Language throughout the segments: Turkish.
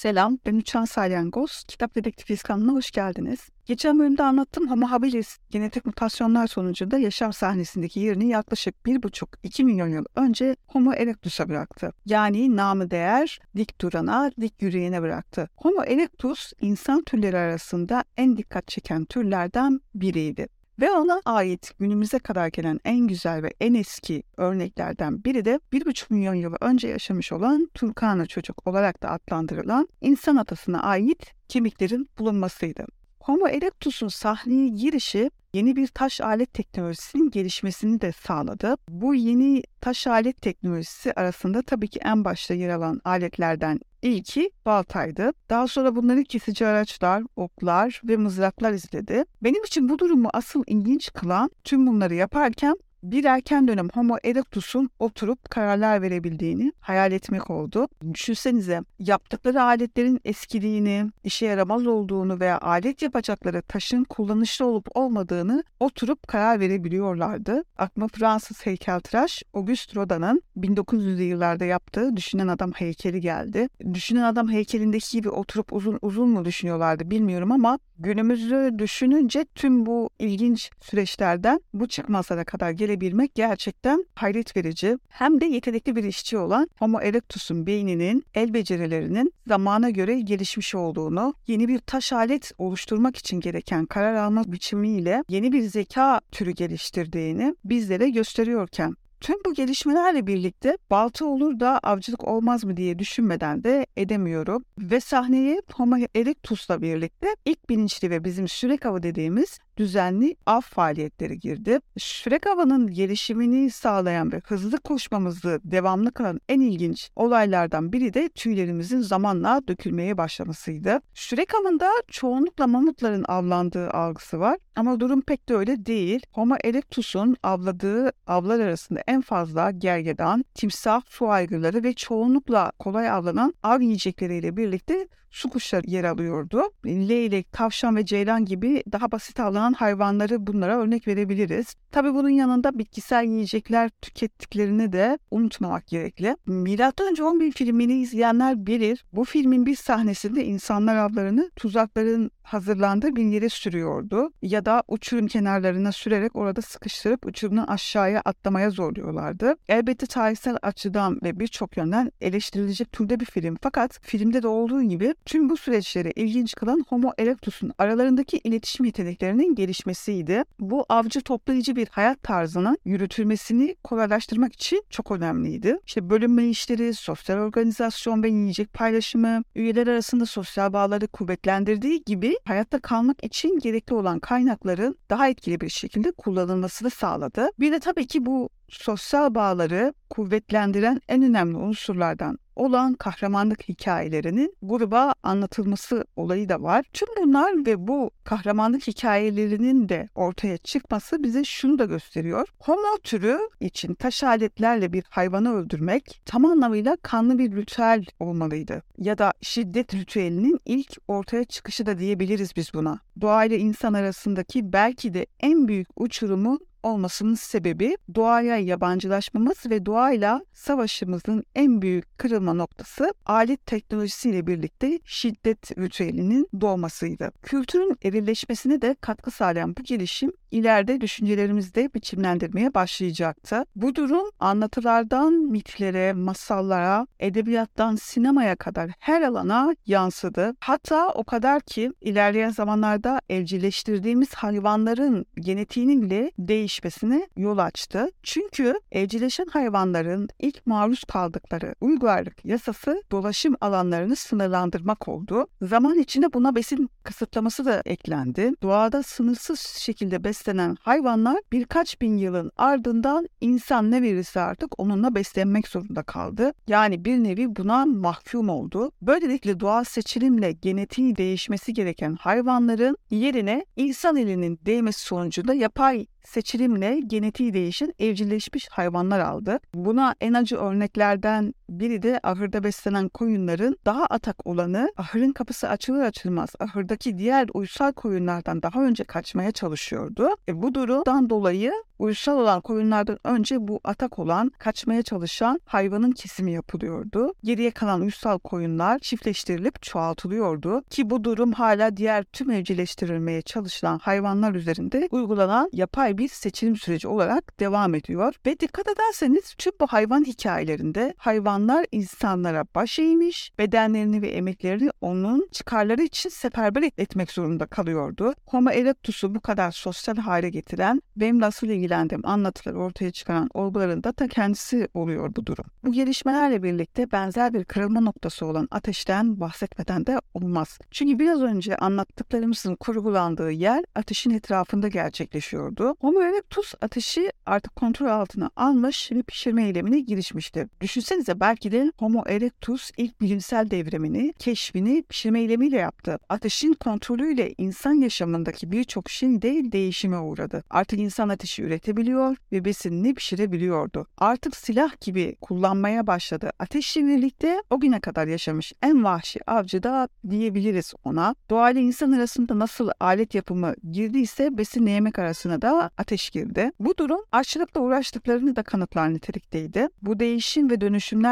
Selam, ben Uçan Salyangoz. Kitap Dedektifiyiz kanalına hoş geldiniz. Geçen bölümde anlattım Homo habilis genetik mutasyonlar sonucunda yaşam sahnesindeki yerini yaklaşık 1,5-2 milyon yıl önce Homo erectus'a bıraktı. Yani namı değer dik durana, dik yürüyene bıraktı. Homo erectus insan türleri arasında en dikkat çeken türlerden biriydi. Ve ona ait günümüze kadar gelen en güzel ve en eski örneklerden biri de 1,5 milyon yıl önce yaşamış olan Turkana çocuk olarak da adlandırılan insan atasına ait kemiklerin bulunmasıydı. Homo erectus'un sahneye girişi yeni bir taş alet teknolojisinin gelişmesini de sağladı. Bu yeni taş alet teknolojisi arasında tabii ki en başta yer alan aletlerden ilki baltaydı. Daha sonra bunları kesici araçlar, oklar ve mızraklar izledi. Benim için bu durumu asıl ilginç kılan tüm bunları yaparken bir erken dönem Homo erectus'un oturup kararlar verebildiğini hayal etmek oldu. Düşünsenize yaptıkları aletlerin eskiliğini, işe yaramaz olduğunu veya alet yapacakları taşın kullanışlı olup olmadığını oturup karar verebiliyorlardı. Aklıma Fransız heykeltıraş Auguste Rodin'in 1900'lü yıllarda yaptığı Düşünen Adam heykeli geldi. Düşünen Adam heykelindeki gibi oturup uzun uzun mu düşünüyorlardı bilmiyorum ama günümüzü düşününce tüm bu ilginç süreçlerden bu çıkmazlara kadar gelebilmek gerçekten hayret verici. Hem de yetenekli bir işçi olan Homo erectus'un beyninin el becerilerinin zamana göre gelişmiş olduğunu, yeni bir taş alet oluşturmak için gereken karar alma biçimiyle yeni bir zeka türü geliştirdiğini bizlere gösteriyorken Tüm bu gelişmelerle birlikte balta olur da avcılık olmaz mı diye düşünmeden de edemiyorum. Ve sahneye Homo erectus'la birlikte ilk bilinçli ve bizim sürek avı dediğimiz düzenli av faaliyetleri girdi. Sürek avının gelişimini sağlayan ve hızlı koşmamızı devamlı kılan en ilginç olaylardan biri de tüylerimizin zamanla dökülmeye başlamasıydı. Sürek avında çoğunlukla mamutların avlandığı algısı var ama durum pek de öyle değil. Homo erectus'un avladığı avlar arasında en fazla gergedan, timsah, su aygırları ve çoğunlukla kolay avlanan av yiyecekleriyle birlikte su kuşları yer alıyordu. Leylek, tavşan ve ceylan gibi daha basit avlanan hayvanları bunlara örnek verebiliriz. Tabii bunun yanında bitkisel yiyecekler tükettiklerini de unutmamak gerekli. Milattan önce 11 filmini izleyenler bilir. Bu filmin bir sahnesinde insanlar avlarını tuzakların hazırlandığı bir yere sürüyordu. Ya da uçurum kenarlarına sürerek orada sıkıştırıp uçurumdan aşağıya atlamaya zorluyorlardı. Elbette tarihsel açıdan ve birçok yönden eleştirilecek türde bir film. Fakat filmde de olduğu gibi tüm bu süreçleri ilginç kılan Homo erectus'un aralarındaki iletişim yeteneklerinin gelişmesiydi. Bu avcı toplayıcı bir hayat tarzının yürütülmesini kolaylaştırmak için çok önemliydi. İşte bölünme işleri, sosyal organizasyon ve yiyecek paylaşımı, üyeler arasında sosyal bağları kuvvetlendirdiği gibi hayatta kalmak için gerekli olan kaynakların daha etkili bir şekilde kullanılmasını sağladı. Bir de tabii ki bu sosyal bağları kuvvetlendiren en önemli unsurlardan olan kahramanlık hikayelerinin gruba anlatılması olayı da var. Tüm bunlar ve bu kahramanlık hikayelerinin de ortaya çıkması bize şunu da gösteriyor. Homo türü için taş aletlerle bir hayvanı öldürmek tam anlamıyla kanlı bir ritüel olmalıydı. Ya da şiddet ritüelinin ilk ortaya çıkışı da diyebiliriz biz buna. Doğa ile insan arasındaki belki de en büyük uçurumun olmasının sebebi doğaya yabancılaşmamız ve doğayla savaşımızın en büyük kırılma noktası alet teknolojisiyle birlikte şiddet ritüelinin doğmasıydı. Kültürün erilleşmesine de katkı sağlayan bu gelişim ileride düşüncelerimizde biçimlendirmeye başlayacaktı. Bu durum anlatılardan mitlere, masallara, edebiyattan sinemaya kadar her alana yansıdı. Hatta o kadar ki ilerleyen zamanlarda evcilleştirdiğimiz hayvanların genetiğinin bile değişmesine yol açtı. Çünkü evcilleşen hayvanların ilk maruz kaldıkları uygarlık yasası dolaşım alanlarını sınırlandırmak oldu. Zaman içinde buna besin kısıtlaması da eklendi. Doğada sınırsız şekilde beslenen hayvanlar birkaç bin yılın ardından insan ne verirse artık onunla beslenmek zorunda kaldı. Yani bir nevi buna mahkum oldu. Böylelikle doğal seçilimle genetiği değişmesi gereken hayvanların yerine insan elinin değmesi sonucunda yapay seçilimle genetiği değişen evcilleşmiş hayvanlar aldı. Buna en acı örneklerden biri de ahırda beslenen koyunların daha atak olanı ahırın kapısı açılır açılmaz ahırdaki diğer uysal koyunlardan daha önce kaçmaya çalışıyordu. E bu durumdan dolayı uysal olan koyunlardan önce bu atak olan, kaçmaya çalışan hayvanın kesimi yapılıyordu. Geriye kalan uysal koyunlar çiftleştirilip çoğaltılıyordu ki bu durum hala diğer tüm evcilleştirilmeye çalışılan hayvanlar üzerinde uygulanan yapay bir seçilim süreci olarak devam ediyor. Ve dikkat ederseniz tüm bu hayvan hikayelerinde hayvanlar insanlara baş eğmiş, bedenlerini ve emeklerini onun çıkarları için seferber etmek zorunda kalıyordu. Homo erectus'u bu kadar sosyal hale getiren benim nasıl ilgilendiğim anlatıları ortaya çıkaran olguların da ta kendisi oluyor bu durum. Bu gelişmelerle birlikte benzer bir kırılma noktası olan ateşten bahsetmeden de olmaz. Çünkü biraz önce anlattıklarımızın kurgulandığı yer ateşin etrafında gerçekleşiyordu. Homo erectus ateşi artık kontrol altına almış ve pişirme eylemine girişmiştir. Düşünsenize belki de Homo erectus ilk bilimsel devrimini, keşfini pişirme eylemiyle yaptı. Ateşin kontrolüyle insan yaşamındaki birçok şey de değişime uğradı. Artık insan ateşi üretebiliyor ve besinini pişirebiliyordu. Artık silah gibi kullanmaya başladı. Ateşle birlikte o güne kadar yaşamış en vahşi avcı da diyebiliriz ona. Doğayla insan arasında nasıl alet yapımı girdiyse besinle yemek arasına da ateş girdi. Bu durum açlıkla uğraştıklarını da kanıtlar nitelikteydi. Bu değişim ve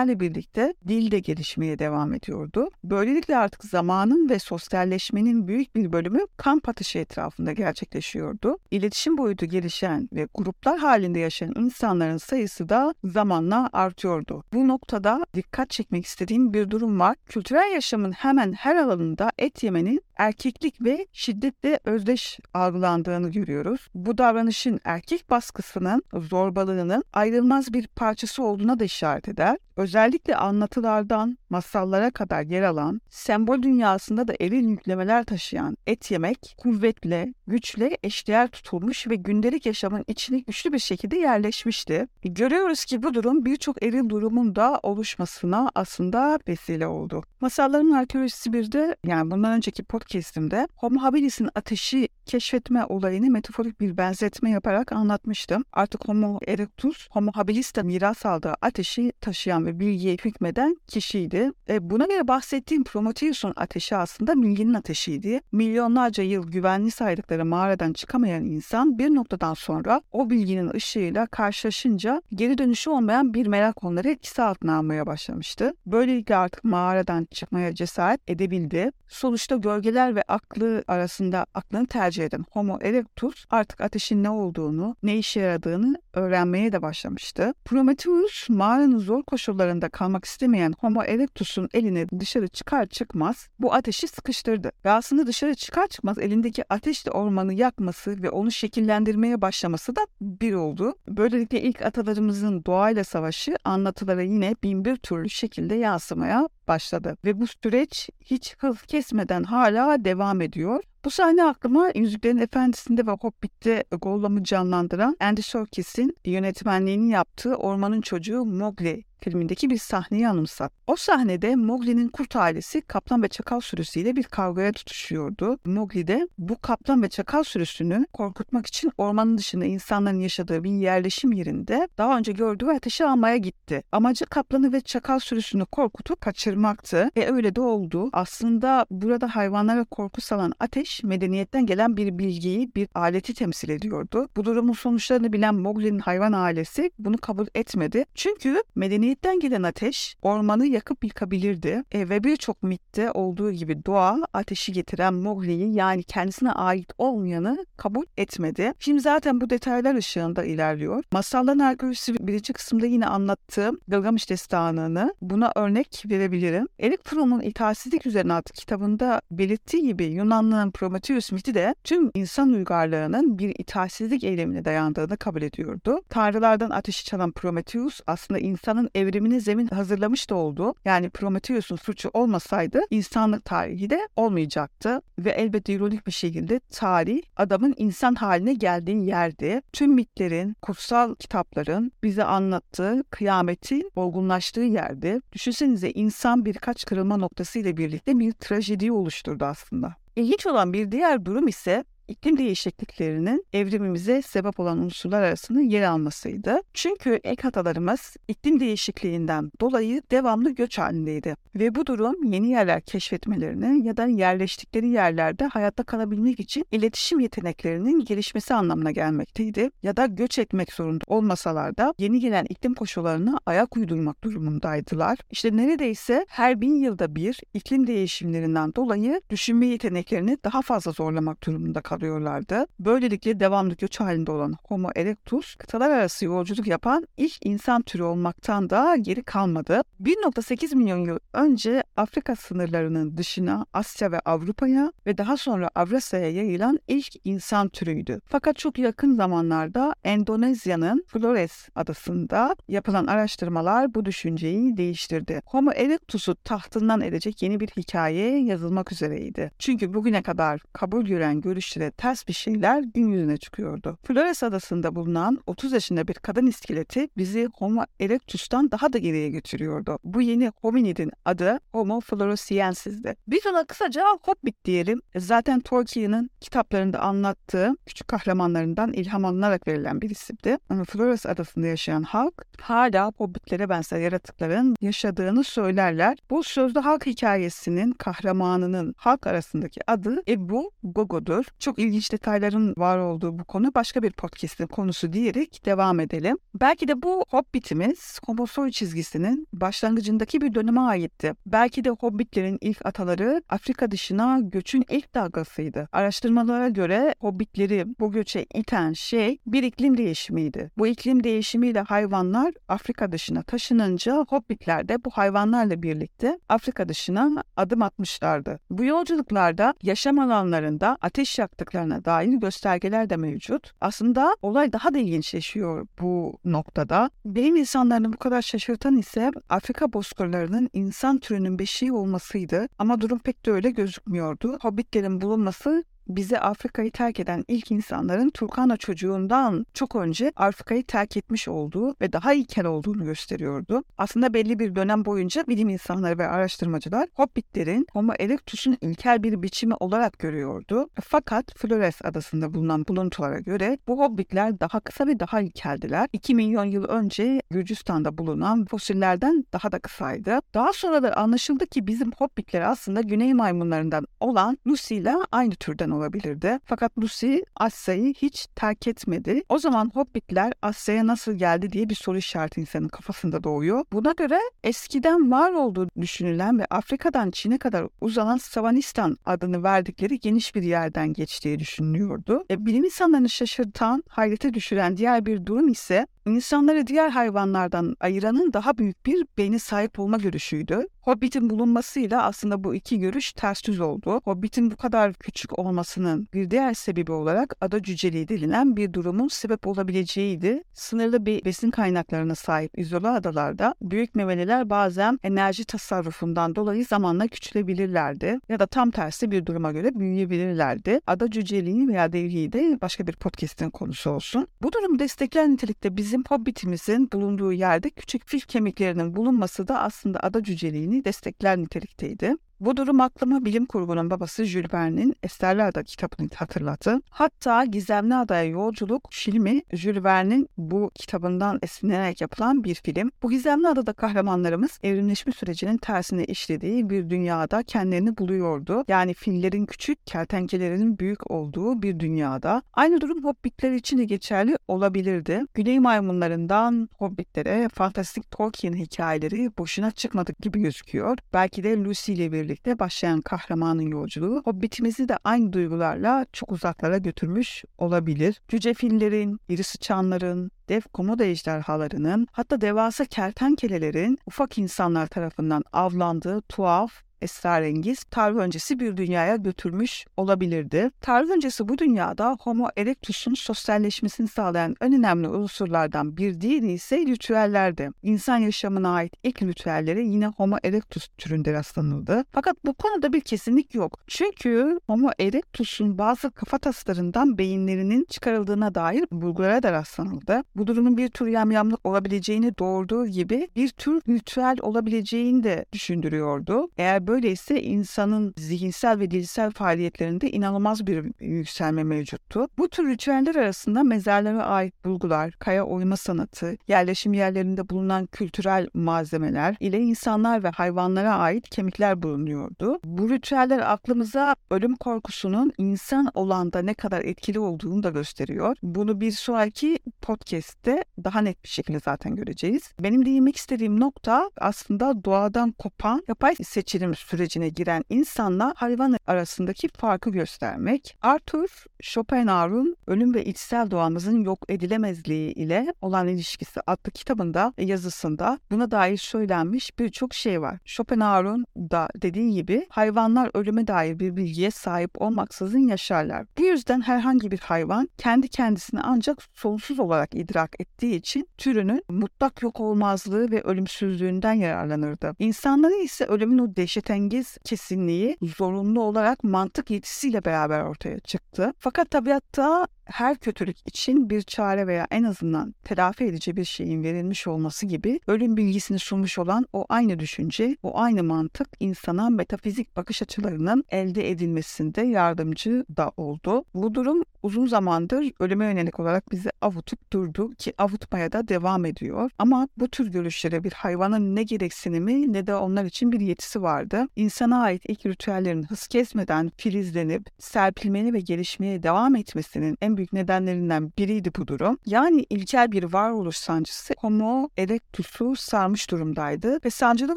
dönüşümlerle birlikte dil de gelişmeye devam ediyordu. Böylelikle artık zamanın ve sosyalleşmenin büyük bir bölümü kamp ateşi etrafında gerçekleşiyordu. İletişim boyutu gelişen ve gruplar halinde yaşayan insanların sayısı da zamanla artıyordu. Bu noktada dikkat çekmek istediğim bir durum var. Kültürel yaşamın hemen her alanında et yemenin erkeklik ve şiddetle özdeş algılandığını görüyoruz. Bu davranışın erkek baskısının, zorbalığının ayrılmaz bir parçası olduğuna da işaret eder. Özellikle anlatılardan masallara kadar yer alan, sembol dünyasında da eril yüklemeler taşıyan et yemek, kuvvetle, güçle eşdeğer tutulmuş ve gündelik yaşamın içine güçlü bir şekilde yerleşmişti. Görüyoruz ki bu durum birçok eril durumun da oluşmasına aslında vesile oldu. Masalların arkeolojisi bir de yani bundan önceki podcastimde Homo habilis'in ateşi keşfetme olayını metaforik bir benzetme yaparak anlatmıştım. Artık Homo erectus, Homo habilis'te miras aldığı ateşi taşıyan ve bilgiye hükmeden kişiydi. E, buna göre bahsettiğim Prometheus'un ateşi aslında bilginin ateşiydi. Milyonlarca yıl güvenli saydıkları mağaradan çıkamayan insan bir noktadan sonra o bilginin ışığıyla karşılaşınca geri dönüşü olmayan bir merak onları etkisi altına almaya başlamıştı. Böylelikle artık mağaradan çıkmaya cesaret edebildi. Sonuçta gölgeler ve aklı arasında aklını tercih eden Homo erectus artık ateşin ne olduğunu, ne işe yaradığını öğrenmeye de başlamıştı. Prometheus mağaranın zor koşullarında kalmak istemeyen Homo erectus'un eline dışarı çıkar çıkmaz bu ateşi sıkıştırdı. Ve aslında dışarı çıkar çıkmaz elindeki ateşle ormanı yakması ve onu şekillendirmeye başlaması da bir oldu. Böylelikle ilk atalarımızın doğayla savaşı anlatılara yine bin bir türlü şekilde yansımaya başladı. Ve bu süreç hiç hız kesmeden hala devam ediyor. Bu sahne aklıma Yüzüklerin Efendisi'nde ve Hobbit'te Gollum'u canlandıran Andy Serkis'in yönetmenliğini yaptığı Ormanın Çocuğu Mowgli filmindeki bir sahneyi anımsat. O sahnede Mowgli'nin kurt ailesi kaplan ve çakal sürüsüyle bir kavgaya tutuşuyordu. Mowgli de bu kaplan ve çakal sürüsünü korkutmak için ormanın dışında insanların yaşadığı bir yerleşim yerinde daha önce gördüğü ateşi almaya gitti. Amacı kaplanı ve çakal sürüsünü korkutup kaçırmaktı. E öyle de oldu. Aslında burada hayvanlara korku salan ateş medeniyetten gelen bir bilgiyi, bir aleti temsil ediyordu. Bu durumun sonuçlarını bilen Mowgli'nin hayvan ailesi bunu kabul etmedi. Çünkü medeniyet Medeniyetten gelen ateş ormanı yakıp yıkabilirdi e, ve birçok mitte olduğu gibi doğa ateşi getiren Mowgli'yi yani kendisine ait olmayanı kabul etmedi. Şimdi zaten bu detaylar ışığında ilerliyor. Masalların arkeolojisi birinci kısımda yine anlattığım Gılgamış destanını buna örnek verebilirim. Eric Fromm'un İtaatsizlik Üzerine adlı kitabında belirttiği gibi Yunanlı'nın Prometheus miti de tüm insan uygarlığının bir itaatsizlik eylemine dayandığını kabul ediyordu. Tanrılardan ateşi çalan Prometheus aslında insanın evrimine zemin hazırlamış da oldu. Yani Prometheus'un suçu olmasaydı insanlık tarihi de olmayacaktı. Ve elbette ironik bir şekilde tarih adamın insan haline geldiği yerdi. Tüm mitlerin, kutsal kitapların bize anlattığı kıyametin olgunlaştığı yerdi. Düşünsenize insan birkaç kırılma noktası ile birlikte bir trajedi oluşturdu aslında. İlginç olan bir diğer durum ise iklim değişikliklerinin evrimimize sebep olan unsurlar arasında yer almasıydı. Çünkü ek atalarımız iklim değişikliğinden dolayı devamlı göç halindeydi. Ve bu durum yeni yerler keşfetmelerini ya da yerleştikleri yerlerde hayatta kalabilmek için iletişim yeteneklerinin gelişmesi anlamına gelmekteydi. Ya da göç etmek zorunda olmasalar da yeni gelen iklim koşullarına ayak uydurmak durumundaydılar. İşte neredeyse her bin yılda bir iklim değişimlerinden dolayı düşünme yeteneklerini daha fazla zorlamak durumunda kalıyorlardı. Böylelikle devamlı göç halinde olan Homo erectus kıtalar arası yolculuk yapan ilk insan türü olmaktan da geri kalmadı. 1.8 milyon yıl önce Afrika sınırlarının dışına Asya ve Avrupa'ya ve daha sonra Avrasya'ya yayılan ilk insan türüydü. Fakat çok yakın zamanlarda Endonezya'nın Flores adasında yapılan araştırmalar bu düşünceyi değiştirdi. Homo erectus'u tahtından edecek yeni bir hikaye yazılmak üzereydi. Çünkü bugüne kadar kabul gören görüşlere ters bir şeyler gün yüzüne çıkıyordu. Flores adasında bulunan 30 yaşında bir kadın iskeleti bizi Homo erectus'tan daha da geriye götürüyordu. Bu yeni hominidin adı Homo floresiensis'di. Biz ona kısaca Hobbit diyelim. Zaten Tolkien'in kitaplarında anlattığı küçük kahramanlarından ilham alınarak verilen bir isimdi. Ama Flores adasında yaşayan halk hala Hobbitlere benzer yaratıkların yaşadığını söylerler. Bu sözlü halk hikayesinin kahramanının halk arasındaki adı Ebu Gogo'dur. Çok ilginç detayların var olduğu bu konu başka bir podcast'in konusu diyerek devam edelim. Belki de bu Hobbit'imiz Homo soy çizgisinin başlangıcındaki bir döneme aitti. Belki de Hobbitlerin ilk ataları Afrika dışına göçün ilk dalgasıydı. Araştırmalara göre Hobbitleri bu göçe iten şey bir iklim değişimiydi. Bu iklim değişimiyle hayvanlar Afrika dışına taşınınca Hobbitler de bu hayvanlarla birlikte Afrika dışına adım atmışlardı. Bu yolculuklarda yaşam alanlarında ateş yaktıklarına dair göstergeler de mevcut. Aslında olay daha da ilginçleşiyor bu noktada. Benim insanlarını bu kadar şaşırtan ise Afrika bozkırlarının insan türünün beşiği olmasıydı. Ama durum pek de öyle gözükmüyordu. Hobbitlerin bulunması bize Afrika'yı terk eden ilk insanların Turkana çocuğundan çok önce Afrika'yı terk etmiş olduğu ve daha ilkel olduğunu gösteriyordu. Aslında belli bir dönem boyunca bilim insanları ve araştırmacılar Hobbitlerin Homo erectus'un ilkel bir biçimi olarak görüyordu. Fakat Flores adasında bulunan buluntulara göre bu Hobbitler daha kısa ve daha ilkeldiler. 2 milyon yıl önce Gürcistan'da bulunan fosillerden daha da kısaydı. Daha sonra da anlaşıldı ki bizim Hobbitler aslında güney maymunlarından olan Lucy ile aynı türden olabilirdi. Fakat Lucy Asya'yı hiç terk etmedi. O zaman Hobbitler Asya'ya nasıl geldi diye bir soru işareti insanın kafasında doğuyor. Buna göre eskiden var olduğu düşünülen ve Afrika'dan Çin'e kadar uzanan Savanistan adını verdikleri geniş bir yerden geçtiği düşünülüyordu. E, bilim insanlarını şaşırtan, hayrete düşüren diğer bir durum ise insanları diğer hayvanlardan ayıranın daha büyük bir beyni sahip olma görüşüydü. Hobbit'in bulunmasıyla aslında bu iki görüş ters yüz oldu. Hobbit'in bu kadar küçük olmasının bir diğer sebebi olarak ada cüceliği denilen bir durumun sebep olabileceğiydi. Sınırlı bir besin kaynaklarına sahip izole adalarda büyük memeliler bazen enerji tasarrufundan dolayı zamanla küçülebilirlerdi ya da tam tersi bir duruma göre büyüyebilirlerdi. Ada cüceliği veya devriği de başka bir podcast'in konusu olsun. Bu durum destekler nitelikte bizim Hobbit'imizin bulunduğu yerde küçük fil kemiklerinin bulunması da aslında ada cüceliğini destekler nitelikteydi. Bu durum aklıma bilim kurgunun babası Jules Verne'in Esterli Ada kitabını hatırlattı. Hatta Gizemli Adaya Yolculuk filmi Jules Verne'in bu kitabından esinlenerek yapılan bir film. Bu Gizemli Adada kahramanlarımız evrimleşme sürecinin tersine işlediği bir dünyada kendilerini buluyordu. Yani fillerin küçük, kertenkelerin büyük olduğu bir dünyada. Aynı durum hobbitler için de geçerli olabilirdi. Güney maymunlarından hobbitlere fantastik Tolkien hikayeleri boşuna çıkmadık gibi gözüküyor. Belki de Lucy ile bir birlikte başlayan kahramanın yolculuğu Hobbitimizi de aynı duygularla çok uzaklara götürmüş olabilir. Cüce fillerin, iri sıçanların, dev komodo ejderhalarının hatta devasa kertenkelelerin ufak insanlar tarafından avlandığı tuhaf esrarengiz tarih öncesi bir dünyaya götürmüş olabilirdi. Tarih öncesi bu dünyada Homo erectus'un sosyalleşmesini sağlayan en önemli unsurlardan bir diğeri ise ritüellerdi. İnsan yaşamına ait ilk ritüellere yine Homo erectus türünde rastlanıldı. Fakat bu konuda bir kesinlik yok. Çünkü Homo erectus'un bazı kafataslarından beyinlerinin çıkarıldığına dair bulgulara da rastlanıldı. Bu durumun bir tür yamyamlık olabileceğini doğurduğu gibi bir tür ritüel olabileceğini de düşündürüyordu. Eğer Böyleyse insanın zihinsel ve dilsel faaliyetlerinde inanılmaz bir yükselme mevcuttu. Bu tür ritüeller arasında mezarlara ait bulgular, kaya oyma sanatı, yerleşim yerlerinde bulunan kültürel malzemeler ile insanlar ve hayvanlara ait kemikler bulunuyordu. Bu ritüeller aklımıza ölüm korkusunun insan olanda ne kadar etkili olduğunu da gösteriyor. Bunu bir sonraki podcast'te daha net bir şekilde zaten göreceğiz. Benim değinmek istediğim nokta aslında doğadan kopan yapay seçilim sürecine giren insanla hayvan arasındaki farkı göstermek. Arthur Schopenhauer'un Ölüm ve İçsel Doğamızın Yok Edilemezliği ile olan ilişkisi adlı kitabında yazısında buna dair söylenmiş birçok şey var. Schopenhauer'un da dediği gibi hayvanlar ölüme dair bir bilgiye sahip olmaksızın yaşarlar. Bu yüzden herhangi bir hayvan kendi kendisini ancak sonsuz olarak idrak ettiği için türünün mutlak yok olmazlığı ve ölümsüzlüğünden yararlanırdı. İnsanların ise ölümün o dehşetengiz kesinliği zorunlu olarak mantık yetisiyle beraber ortaya çıktı. Fakat tabiatta her kötülük için bir çare veya en azından telafi edici bir şeyin verilmiş olması gibi ölüm bilgisini sunmuş olan o aynı düşünce, o aynı mantık insana metafizik bakış açılarının elde edilmesinde yardımcı da oldu. Bu durum uzun zamandır ölüme yönelik olarak bizi avutup durdu ki avutmaya da devam ediyor. Ama bu tür görüşlere bir hayvanın ne gereksinimi ne de onlar için bir yetisi vardı. İnsana ait ilk ritüellerin hız kesmeden filizlenip serpilmeni ve gelişmeye devam etmesinin en büyük nedenlerinden biriydi bu durum. Yani ilkel bir varoluş sancısı Homo erectus'u sarmış durumdaydı ve sancılı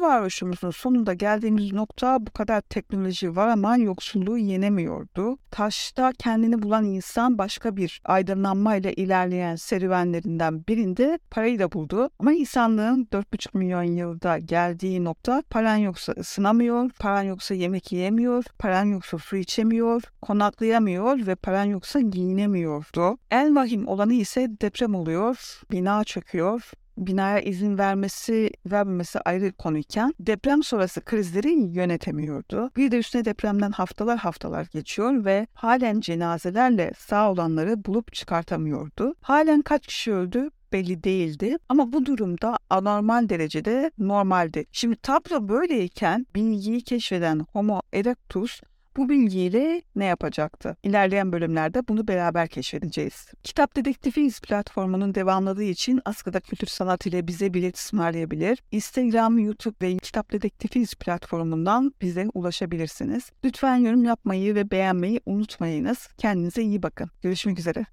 varoluşumuzun sonunda geldiğimiz nokta bu kadar teknoloji var ama yoksulluğu yenemiyordu. Taşta kendini bulan insan başka bir aydınlanmayla ilerleyen serüvenlerinden birinde parayı da buldu. Ama insanlığın 4,5 milyon yılda geldiği nokta paran yoksa ısınamıyor, paran yoksa yemek yiyemiyor, paran yoksa su içemiyor, konaklayamıyor ve paran yoksa giyinemiyordu. En vahim olanı ise deprem oluyor, bina çöküyor, binaya izin vermesi vermemesi ayrı konuyken deprem sonrası krizleri yönetemiyordu. Bir de üstüne depremden haftalar haftalar geçiyor ve halen cenazelerle sağ olanları bulup çıkartamıyordu. Halen kaç kişi öldü belli değildi ama bu durumda anormal derecede normaldi. Şimdi tablo böyleyken bilgiyi keşfeden Homo erectus bu bilgiyle ne yapacaktı? İlerleyen bölümlerde bunu beraber keşfedeceğiz. Kitap Dedektifiyiz platformunun devamladığı için Askıda Kültür Sanat ile bize bilet ısmarlayabilir. Instagram, YouTube ve Kitap Dedektifiyiz platformundan bize ulaşabilirsiniz. Lütfen yorum yapmayı ve beğenmeyi unutmayınız. Kendinize iyi bakın. Görüşmek üzere.